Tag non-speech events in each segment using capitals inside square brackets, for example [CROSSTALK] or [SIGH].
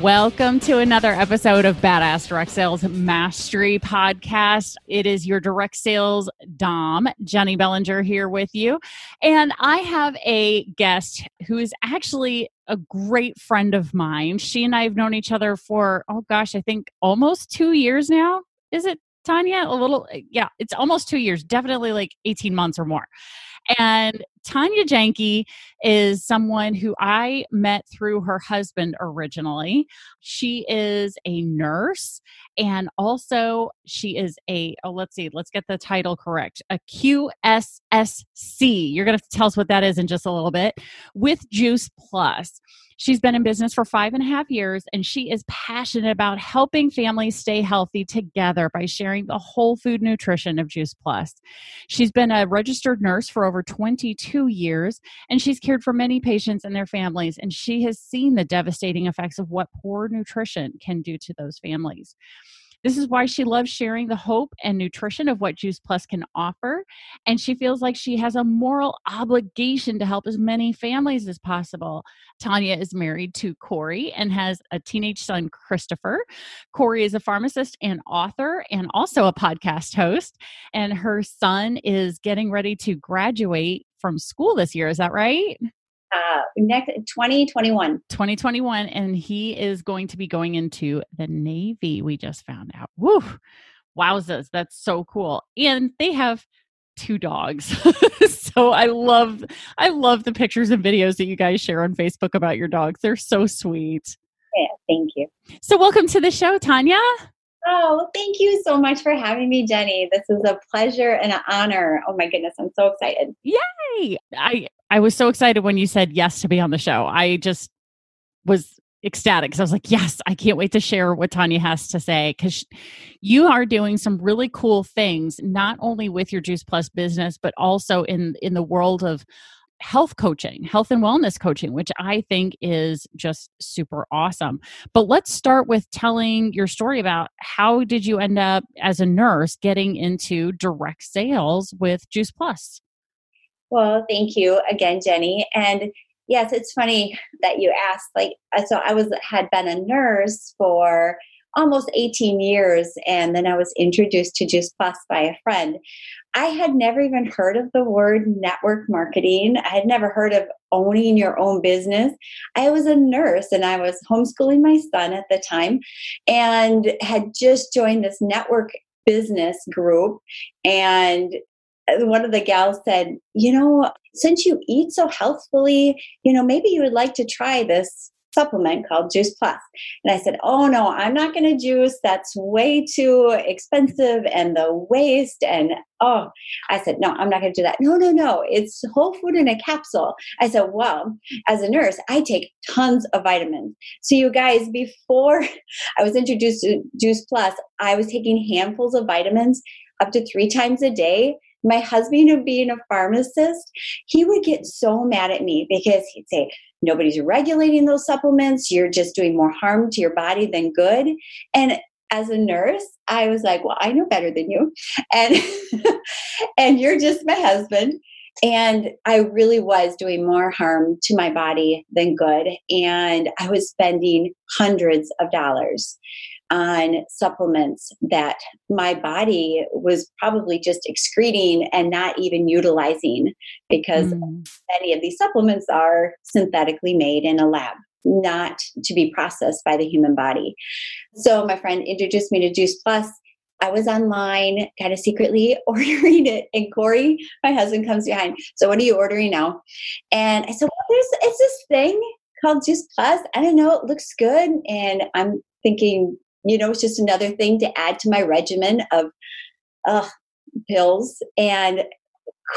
Welcome to another episode of Badass Direct Sales Mastery Podcast. It is your direct sales Dom, Jenny Bellinger, here with you. And I have a guest who is actually a great friend of mine. She and I have known each other for, oh gosh, I think almost two years now. Is it, Tonya? A little, yeah, it's almost two years, definitely like 18 months or more. And Tonya Jahnke is someone who I met through her husband originally. She is a nurse and also she is a, oh, let's see, let's get the title correct a QSSC. You're going to tell us what that is in just a little bit with Juice Plus. She's been in business for five and a half years, and she is passionate about helping families stay healthy together by sharing the whole food nutrition of Juice Plus. She's been a registered nurse for over 22 years, and she's cared for many patients and their families, and she has seen the devastating effects of what poor nutrition can do to those families. This is why she loves sharing the hope and nutrition of what Juice Plus can offer. And she feels like she has a moral obligation to help as many families as possible. Tanya is married to Corey and has a teenage son, Christopher. Corey is a pharmacist and author and also a podcast host. And her son is getting ready to graduate from school this year. Is that right? uh, next 2021. 2021, and he is going to be going into the Navy. We just found out. Woo! Wowzers, that's so cool. And they have two dogs. [LAUGHS] so I love I love the pictures and videos that you guys share on Facebook about your dogs. They're so sweet. Yeah, thank you. So welcome to the show, Tonya. Oh, thank you so much for having me, Jenny. This is a pleasure and an honor. Oh my goodness, I'm so excited. Yay! I I was so excited when you said yes to be on the show. I just was ecstatic because I was like, yes, I can't wait to share what Tonya has to say because you are doing some really cool things, not only with your Juice Plus business, but also in in the world of health coaching, health and wellness coaching, which I think is just super awesome. But let's start with telling your story about how did you end up as a nurse getting into direct sales with Juice Plus? Well, thank you again, Jenny. And yes, it's funny that you asked. Like, uh, so I was had been a nurse for almost 18 years, and then I was introduced to Juice Plus by a friend. I had never even heard of the word network marketing. I had never heard of owning your own business. I was a nurse and I was homeschooling my son at the time and had just joined this network business group and one of the gals said, you know, since you eat so healthfully, you know, maybe you would like to try this supplement called Juice Plus. And I said, Oh no, I'm not going to juice. That's way too expensive and the waste. And oh, I said, No, I'm not going to do that. No, no, no. It's whole food in a capsule. I said, Well, as a nurse, I take tons of vitamins. So, you guys, before [LAUGHS] I was introduced to Juice Plus, I was taking handfuls of vitamins up to three times a day my husband being a pharmacist he would get so mad at me because he'd say nobody's regulating those supplements. You're just doing more harm to your body than good. And as a nurse i was like well i know better than you. And [LAUGHS] and you're just my husband. And I really was doing more harm to my body than good. And I was spending hundreds of dollars on supplements that my body was probably just excreting and not even utilizing because mm. many of these supplements are synthetically made in a lab not to be processed by the human body. So my friend introduced me to Juice Plus. I was online, kind of secretly [LAUGHS] ordering it, and Corey, my husband, comes behind. So, what are you ordering now? And I said, Well, there's it's this thing called Juice Plus. I don't know, it looks good, and I'm thinking you know, it's just another thing to add to my regimen of uh, pills. And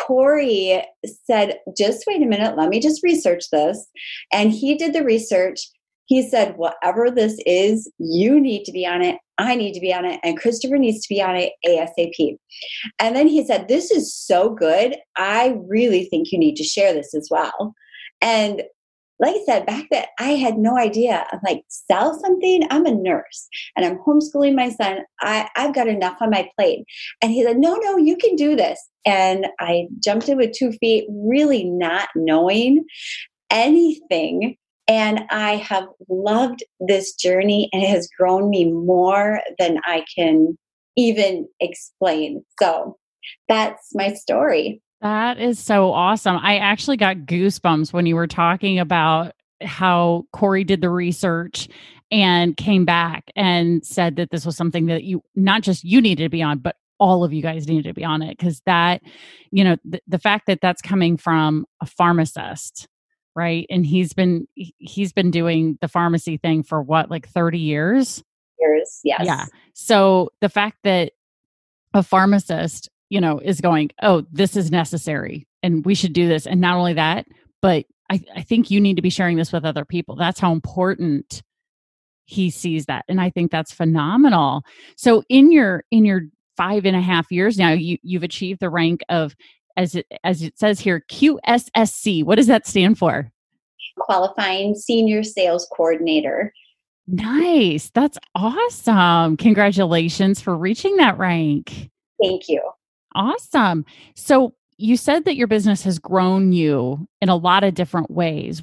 Corey said, just wait a minute, let me just research this. And he did the research. He said, whatever this is, you need to be on it. I need to be on it. And Christopher needs to be on it ASAP. And then he said, This is so good. I really think you need to share this as well. And like I said, back then I had no idea. I'm like, sell something? I'm a nurse and I'm homeschooling my son. I, I've got enough on my plate. And he said, No, no, you can do this. And I jumped in with two feet, really not knowing anything. And I have loved this journey and it has grown me more than I can even explain. So that's my story. That is so awesome. I actually got goosebumps when you were talking about how Corey did the research and came back and said that this was something that you not just you needed to be on, but all of you guys needed to be on it because that, you know, th- the fact that that's coming from a pharmacist, right? And he's been he's been doing the pharmacy thing for what like 30 years. Years, yes. Yeah. So the fact that a pharmacist you know, is going, oh, this is necessary and we should do this. And not only that, but I, I think you need to be sharing this with other people. That's how important he sees that. And I think that's phenomenal. So in your in your five and a half years now, you you've achieved the rank of as it as it says here, QSSC. What does that stand for? Qualifying Senior Sales Coordinator. Nice. That's awesome. Congratulations for reaching that rank. Thank you. Awesome. So you said that your business has grown you in a lot of different ways.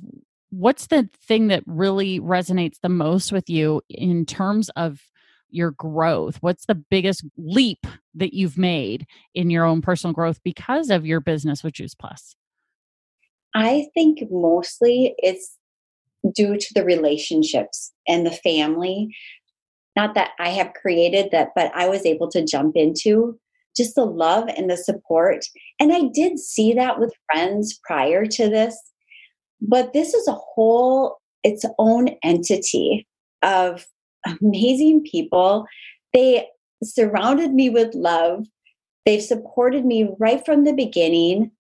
What's the thing that really resonates the most with you in terms of your growth? What's the biggest leap that you've made in your own personal growth because of your business with Juice Plus? I think mostly it's due to the relationships and the family. Not that I have created that, but I was able to jump into just the love and the support. And I did see that with friends prior to this, but this is a whole, its own entity of amazing people. They surrounded me with love. They've supported me right from the beginning.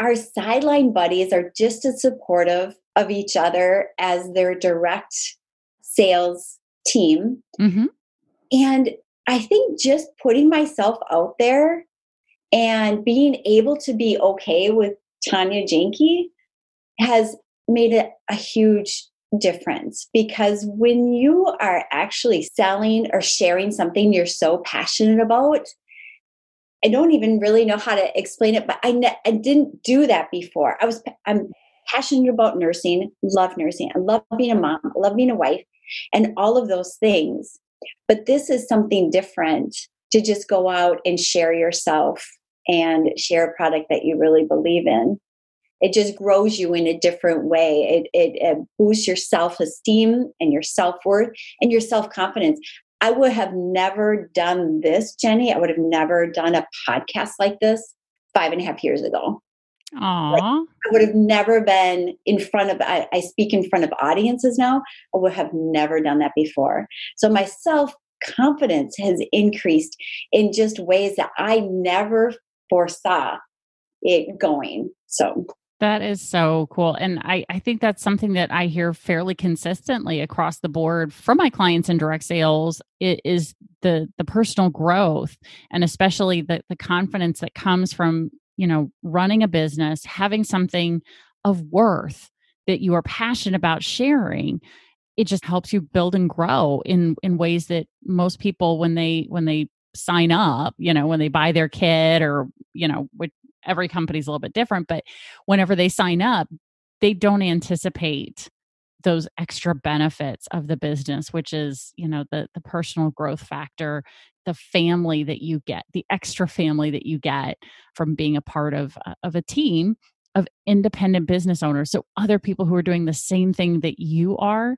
Our sideline buddies are just as supportive of each other as their direct sales team. Mm-hmm. And I think just putting myself out there and being able to be okay with Tonya Jahnke has made it a huge difference because when you are actually selling or sharing something you're so passionate about, I don't even really know how to explain it, but I, ne- I didn't do that before. I was I'm passionate about nursing, love nursing, I love being a mom, I love being a wife, and all of those things. But this is something different to just go out and share yourself and share a product that you really believe in. It just grows you in a different way. It, it, it boosts your self esteem and your self worth and your self confidence. I would have never done this, Jenny. I would have never done a podcast like this five and a half years ago. Like, I would have never been in front of, I, I speak in front of audiences now. I would have never done that before. So my self confidence has increased in just ways that I never foresaw it going. So that is so cool. And I, I think that's something that I hear fairly consistently across the board from my clients in direct sales it is the the personal growth and especially the, the confidence that comes from you know, running a business, having something of worth that you are passionate about sharing, it just helps you build and grow in in ways that most people when they when they sign up, you know, when they buy their kit or, you know, with every company's a little bit different, but whenever they sign up, they don't anticipate those extra benefits of the business which is you know the the personal growth factor the family that you get the extra family that you get from being a part of uh, of a team of independent business owners. So other people who are doing the same thing that you are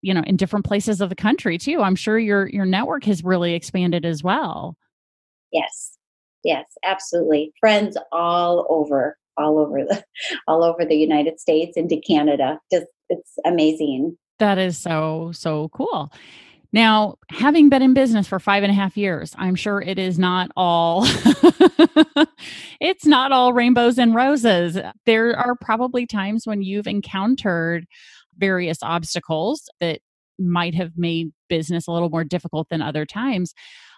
you know in different places of the country too. I'm sure your your network has really expanded as well. Yes. Yes absolutely. Friends all over all over the [LAUGHS] all over the united states into canada. Just it's amazing. That is so, so cool. Now, having been in business for five and a half years, I'm sure it is not all [LAUGHS] it's not all rainbows and roses. There are probably times when you've encountered various obstacles that might have made business a little more difficult than other times.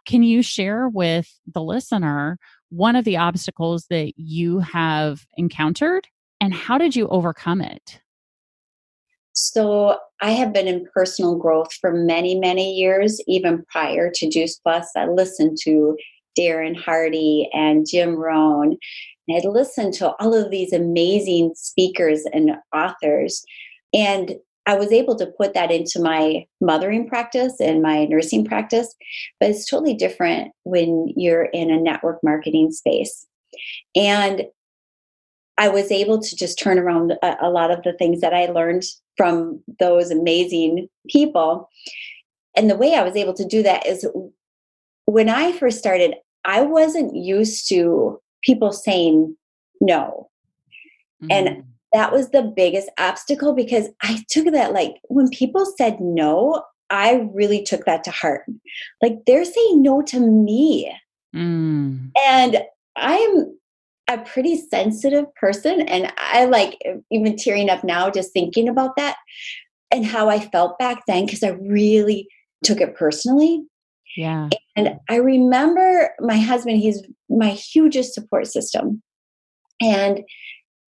Can you share with the listener one of the obstacles that you have encountered and how did you overcome it? So I have been in personal growth for many, many years, even prior to Juice Plus. I listened to Darren Hardy and Jim Rohn. And I'd listened to all of these amazing speakers and authors. And I was able to put that into my mothering practice and my nursing practice, but it's totally different when you're in a network marketing space. And I was able to just turn around a, a lot of the things that I learned from those amazing people. And the way I was able to do that is when I first started, I wasn't used to people saying no. Mm-hmm. And that was the biggest obstacle because I took that like when people said no, I really took that to heart. Like they're saying no to me. Mm. And I'm a pretty sensitive person and I like even tearing up now just thinking about that and how I felt back then because I really took it personally. Yeah. And I remember my husband, he's my hugest support system. And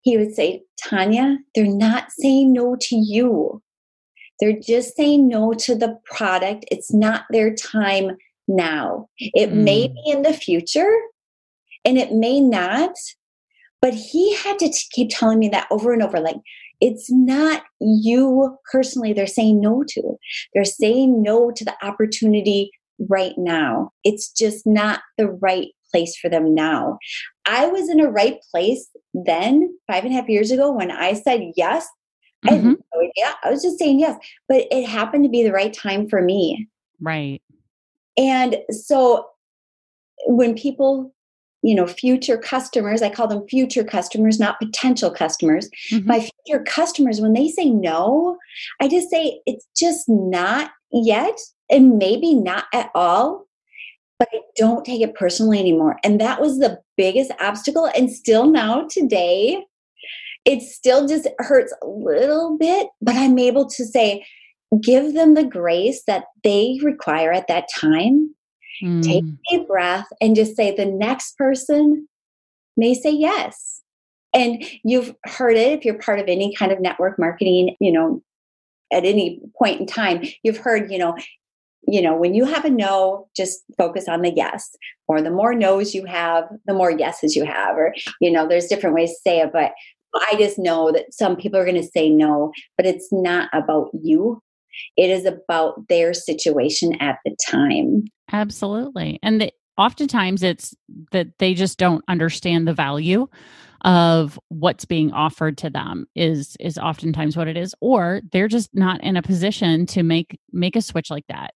he would say, Tonya, they're not saying no to you. They're just saying no to the product. It's not their time now. It mm. may be in the future, and it may not but he had to t- keep telling me that over and over like it's not you personally they're saying no to. They're saying no to the opportunity right now. It's just not the right place for them now. I was in a right place then five and a half years ago when i said yes. Mm-hmm. i had no idea. I was just saying yes but it happened to be the right time for me. Right. And so when people you know future customers i call them future customers not potential customers mm-hmm. my future customers when they say no i just say it's just not yet and maybe not at all but i don't take it personally anymore and that was the biggest obstacle and still now today it still just hurts a little bit but i'm able to say give them the grace that they require at that time Mm. Take a deep breath and just say, the next person may say yes. And you've heard it if you're part of any kind of network marketing, you know, at any point in time, you've heard, you know, you know, when you have a no, just focus on the yes. Or the more no's you have, the more yeses you have. Or, you know, there's different ways to say it, but I just know that some people are going to say no, but it's not about you. It is about their situation at the time. Absolutely. And the, oftentimes it's that they just don't understand the value of what's being offered to them is is oftentimes what it is or they're just not in a position to make make a switch like that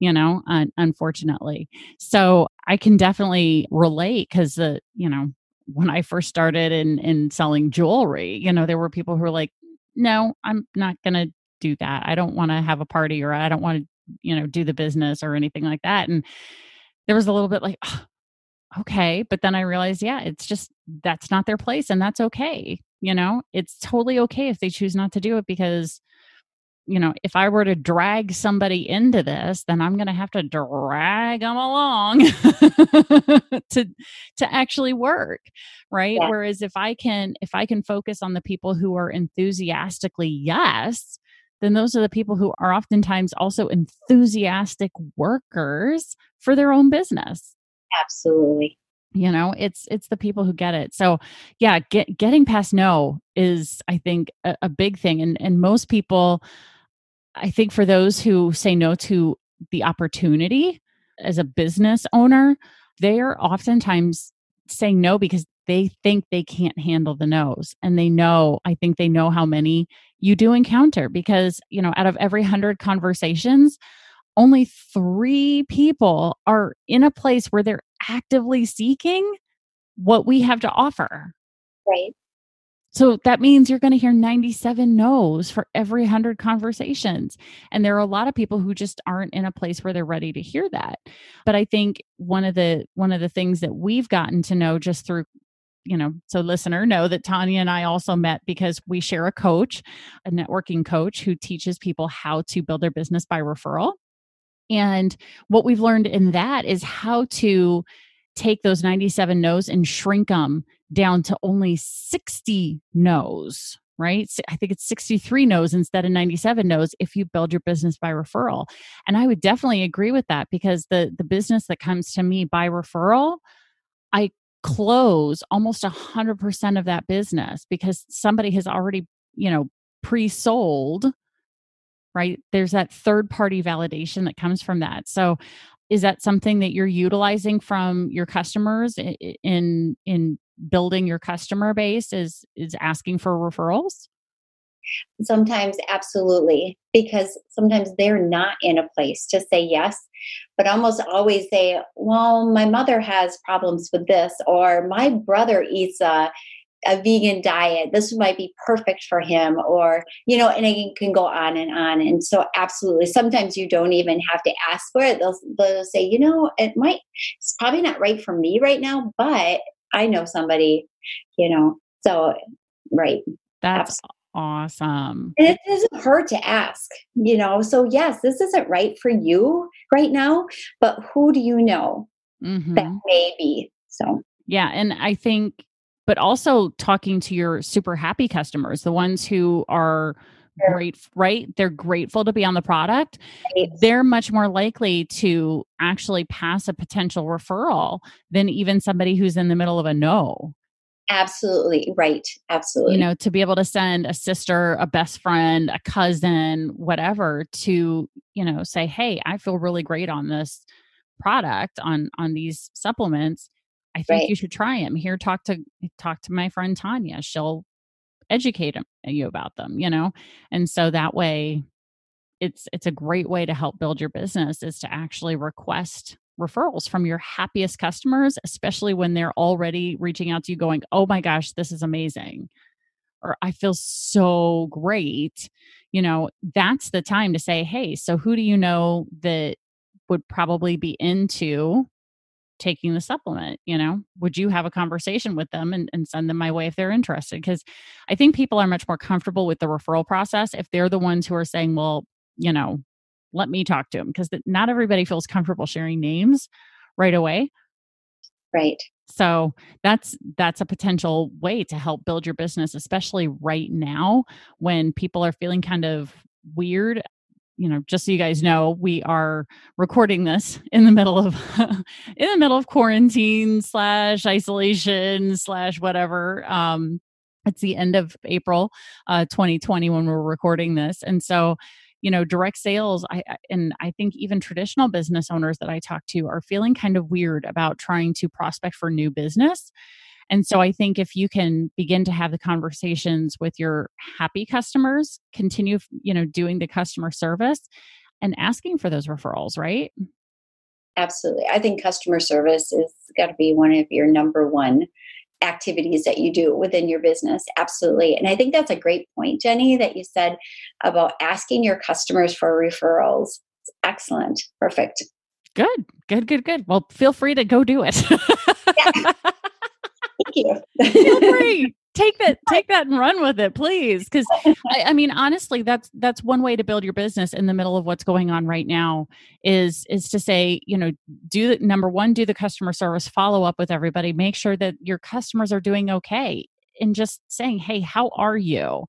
you know un- unfortunately so i can definitely relate because the you know when i first started in in selling jewelry you know there were people who were like no i'm not gonna do that i don't want to have a party or i don't want to you know do the business or anything like that and there was a little bit like oh, okay but then i realized yeah it's just that's not their place and that's okay you know it's totally okay if they choose not to do it because you know if i were to drag somebody into this then i'm going to have to drag them along [LAUGHS] to to actually work right yeah. whereas if i can if i can focus on the people who are enthusiastically yes then those are the people who are oftentimes also enthusiastic workers for their own business. Absolutely. You know, it's it's the people who get it. So, yeah, get, getting past no is, I think, a, a big thing. And and most people, I think, for those who say no to the opportunity as a business owner, they are oftentimes saying no because they think they can't handle the no's and they know i think they know how many you do encounter because you know out of every 100 conversations only 3 people are in a place where they're actively seeking what we have to offer right So that means you're going to hear 97 no's for every 100 conversations. And there are a lot of people who just aren't in a place where they're ready to hear that. But I think one of the one of the things that we've gotten to know just through you know, so listener know that Tonya and I also met because we share a coach, a networking coach who teaches people how to build their business by referral. And what we've learned in that is how to take those 97 no's and shrink them down to only 60 no's right? I think it's 63 no's instead of 97 no's if you build your business by referral. And I would definitely agree with that because the the business that comes to me by referral, I close almost 100% of that business because somebody has already, you know, pre-sold right? There's that third party validation that comes from that. So is that something that you're utilizing from your customers in in building your customer base is is asking for referrals? Sometimes absolutely because sometimes they're not in a place to say yes but almost always say well my mother has problems with this or my brother eats a a vegan diet. This might be perfect for him or you know and it can go on and on and so absolutely sometimes you don't even have to ask for it. They'll, they'll say you know it might it's probably not right for me right now but i know somebody you know so right that's awesome and it doesn't hurt to ask you know so yes this isn't right for you right now but who do you know mm-hmm. that may be so yeah and i think but also talking to your super happy customers, the ones who are sure. great, right? They're grateful to be on the product. Right. They're much more likely to actually pass a potential referral than even somebody who's in the middle of a no. Absolutely right. Absolutely. You know, to be able to send a sister, a best friend, a cousin, whatever to, you know, say, "Hey, I feel really great on this product on on these supplements I think right. you should try them. Here, talk to talk to my friend Tonya. She'll educate him, eh, you about them, you know? And so that way it's it's a great way to help build your business is to actually request referrals from your happiest customers, especially when they're already reaching out to you going, "Oh my gosh, this is amazing." Or I feel so great. You know, that's the time to say, "Hey, so who do you know that would probably be into taking the supplement you know would you have a conversation with them and, and send them my way if they're interested because i think people are much more comfortable with the referral process if they're the ones who are saying well you know let me talk to him because not everybody feels comfortable sharing names right away. Right. So that's that's a potential way to help build your business especially right now when people are feeling kind of weird. You know just so you guys know we are recording this in the middle of [LAUGHS] in the middle of quarantine slash isolation slash whatever um it's the end of april uh 2020 when we're recording this. And so you know direct sales i and i think even traditional business owners that i talk to are feeling kind of weird about trying to prospect for new business and so I think if you can begin to have the conversations with your happy customers, continue, you know, doing the customer service and asking for those referrals, right? Absolutely. I think customer service is got to be one of your number one activities that you do within your business. Absolutely. And I think that's a great point, Jenny, that you said about asking your customers for referrals. It's excellent. Perfect. Good, good, good, good. Well, feel free to go do it. yeah. [LAUGHS] Thank you. Feel free. Take that, take that and run with it, please. Because I, I, mean, honestly, that's that's one way to build your business in the middle of what's going on right now. Is is to say, you know, do the number one, do the customer service, follow up with everybody, make sure that your customers are doing okay, and just saying, hey, how are you?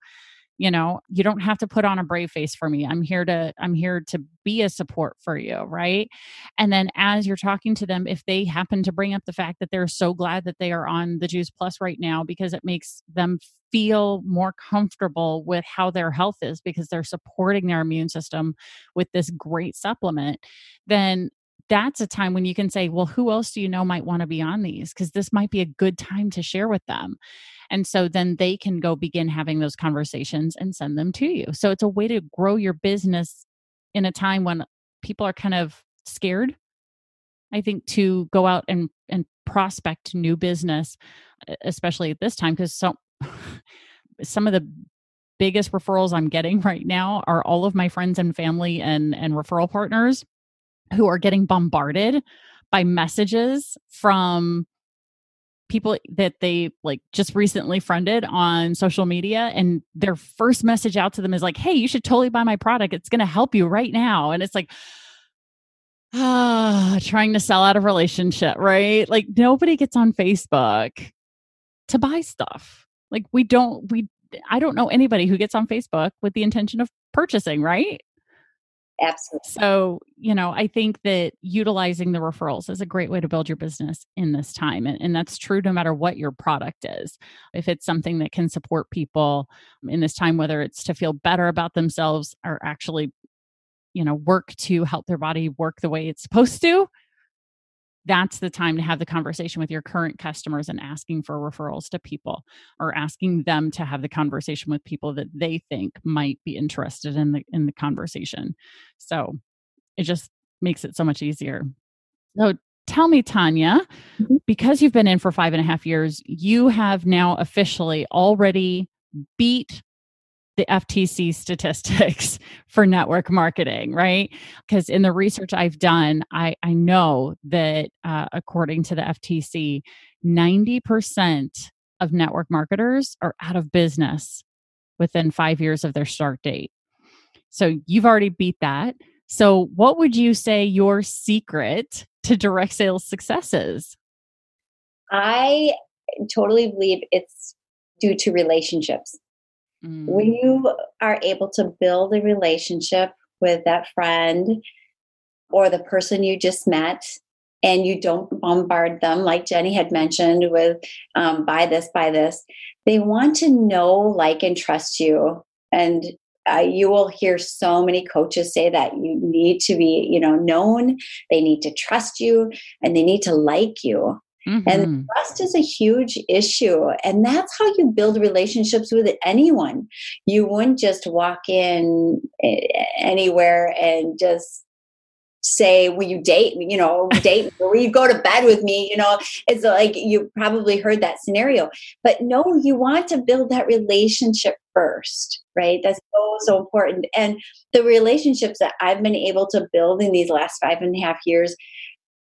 You know you don't have to put on a brave face for me i'm here to i'm here to be a support for you right and then as you're talking to them if they happen to bring up the fact that they're so glad that they are on the juice plus right now because it makes them feel more comfortable with how their health is because they're supporting their immune system with this great supplement then that's a time when you can say, well, who else do you know might want to be on these? Because this might be a good time to share with them. And so then they can go begin having those conversations and send them to you. So it's a way to grow your business in a time when people are kind of scared. I think to go out and and prospect new business, especially at this time, because so [SIGHS] some of the biggest referrals I'm getting [LAUGHS] right now are all of my friends and family and and referral partners who are getting bombarded by messages from people that they like just recently friended on social media and their first message out to them is like hey you should totally buy my product. It's going to help you right now. And it's like ah [SIGHS] trying to sell out a relationship right? Like nobody gets on facebook to buy stuff. Like we don't we i don't know anybody who gets on facebook with the intention of purchasing right Absolutely. So, you know, I think that utilizing the referrals is a great way to build your business in this time. And, and, that's true no matter what your product is. If it's something that can support people in this time, whether it's to feel better about themselves or actually, you know, work to help their body work the way it's supposed to, that's the time to have the conversation with your current customers and asking for referrals to people or asking them to have the conversation with people that they think might be interested in the in the conversation so it just makes it so much easier so tell me tonya mm-hmm. because you've been in for five and a half years you have now officially already beat the FTC statistics [LAUGHS] for network marketing, right? Because in the research I've done, I, I know that uh, according to the FTC, 90% of network marketers are out of business within five years of their start date. So you've already beat that. So, what would you say your secret to direct sales success is? I totally believe it's due to relationships. Mm. When you are able to build a relationship with that friend or the person you just met, and you don't bombard them, like Jenny had mentioned, with um, buy this, buy this. They want to know, like, and trust you. And uh, you will hear so many coaches say that you need to be, you know, known. They need to trust you, and they need to like you. Mm-hmm. And trust is a huge issue. And that's how you build relationships with anyone. You wouldn't just walk in eh, anywhere and just say, Will you date me? You know, [LAUGHS] date or will you go to bed with me? You know, it's like you probably heard that scenario. But no, you want to build that relationship first, right? That's so, so important. And the relationships that I've been able to build in these last five and a half years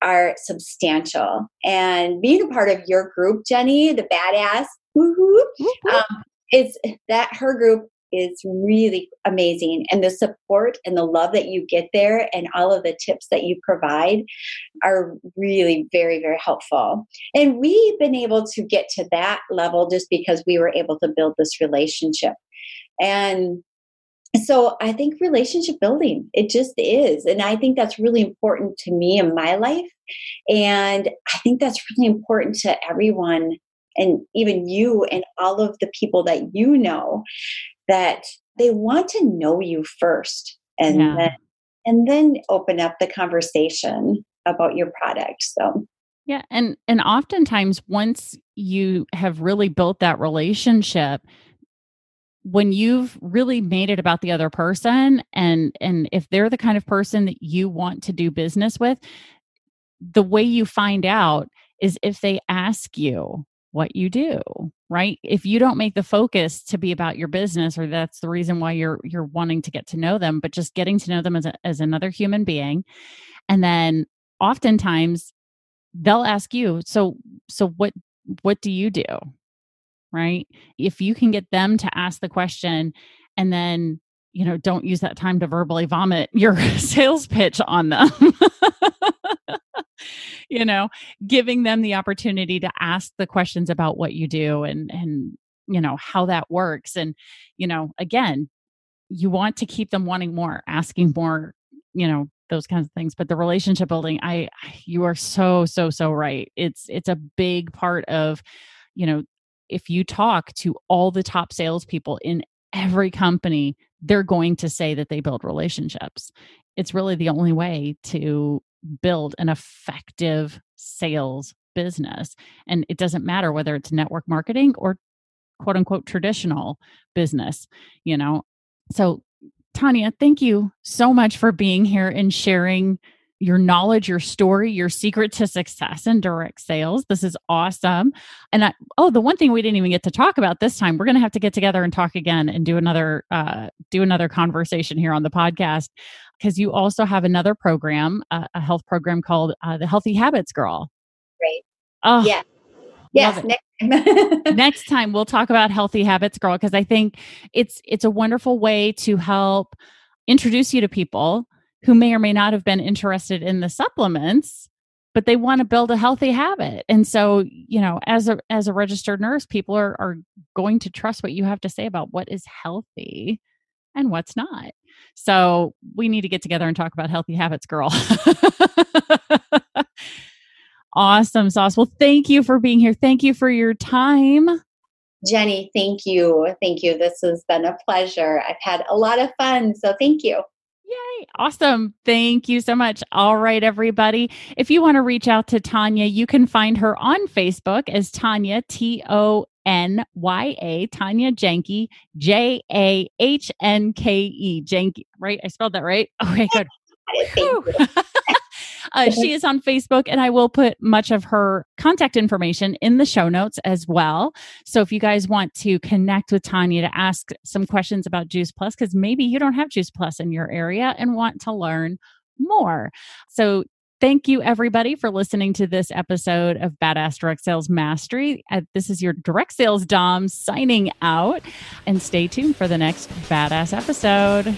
are substantial. And being a part of your group, Jenny, the badass, um, is that her group is really amazing. And the support and the love that you get there and all of the tips that you provide are really very, very helpful. And we've been able to get to that level just because we were able to build this relationship. And so I think relationship building, it just is. And I think that's really important to me in my life. And I think that's really important to everyone and even you and all of the people that you know that they want to know you first and yeah. then and then open up the conversation about your product. So yeah, and and oftentimes once you have really built that relationship, when you've really made it about the other person and and if they're the kind of person that you want to do business with the way you find out is if they ask you what you do right? If you don't make the focus to be about your business or that's the reason why you're you're wanting to get to know them but just getting to know them as a, as another human being. And then oftentimes they'll ask you so so what what do you do right? If you can get them to ask the question and then, you know, don't use that time to verbally vomit your [LAUGHS] sales pitch on them. [LAUGHS] you know, giving them the opportunity to ask the questions about what you do and and you know how that works and you know again you want to keep them wanting more asking more you know those kinds of things but the relationship building i [SIGHS] you are so so so right it's it's a big part of you know if you talk to all the top salespeople in every company, they're going to say that they build relationships. It's really the only way to build an effective sales business. And it doesn't matter whether it's network marketing or quote unquote traditional business, you know. So, Tonya, thank you so much for being here and sharing your knowledge, your story, your secret to success in direct sales. This is awesome. And I, oh, the one thing we didn't even get to talk about this time, we're going to have to get together and talk again and do another uh, do another conversation here on the podcast because you also have another program, uh, a health program called uh, the Healthy Habits Girl. Great. Oh, yeah. Yes. Next time. [LAUGHS] next time we'll talk about Healthy Habits Girl because I think it's it's a wonderful way to help introduce you to people who may or may not have been interested in the supplements but they want to build a healthy habit. And so you know as a as a registered nurse people are are going to trust what you have to say about what is healthy and what's not. So we need to get together and talk about healthy habits girl. [LAUGHS] Awesome sauce. Well thank you for being here. Thank you for your time. Jenny thank you. Thank you. This has been a pleasure. I've had a lot of fun so thank you Yay. Awesome. Thank you so much. All right, everybody. If you want to reach out to Tonya, you can find her on Facebook as Tonya, T O N Y A, Tonya Jahnke, J A H N K E, Jahnke, right? I spelled that right? [LAUGHS] Okay, good. [LAUGHS] uh, she is on Facebook, and I will put much of her contact information in the show notes as well. So if you guys want to connect with Tonya to ask some questions about Juice Plus, because maybe you don't have Juice Plus in your area and want to learn more. So Thank you, everybody, for listening to this episode of Badass Direct Sales Mastery. Uh, this is your direct sales Dom signing out, and stay tuned for the next badass episode.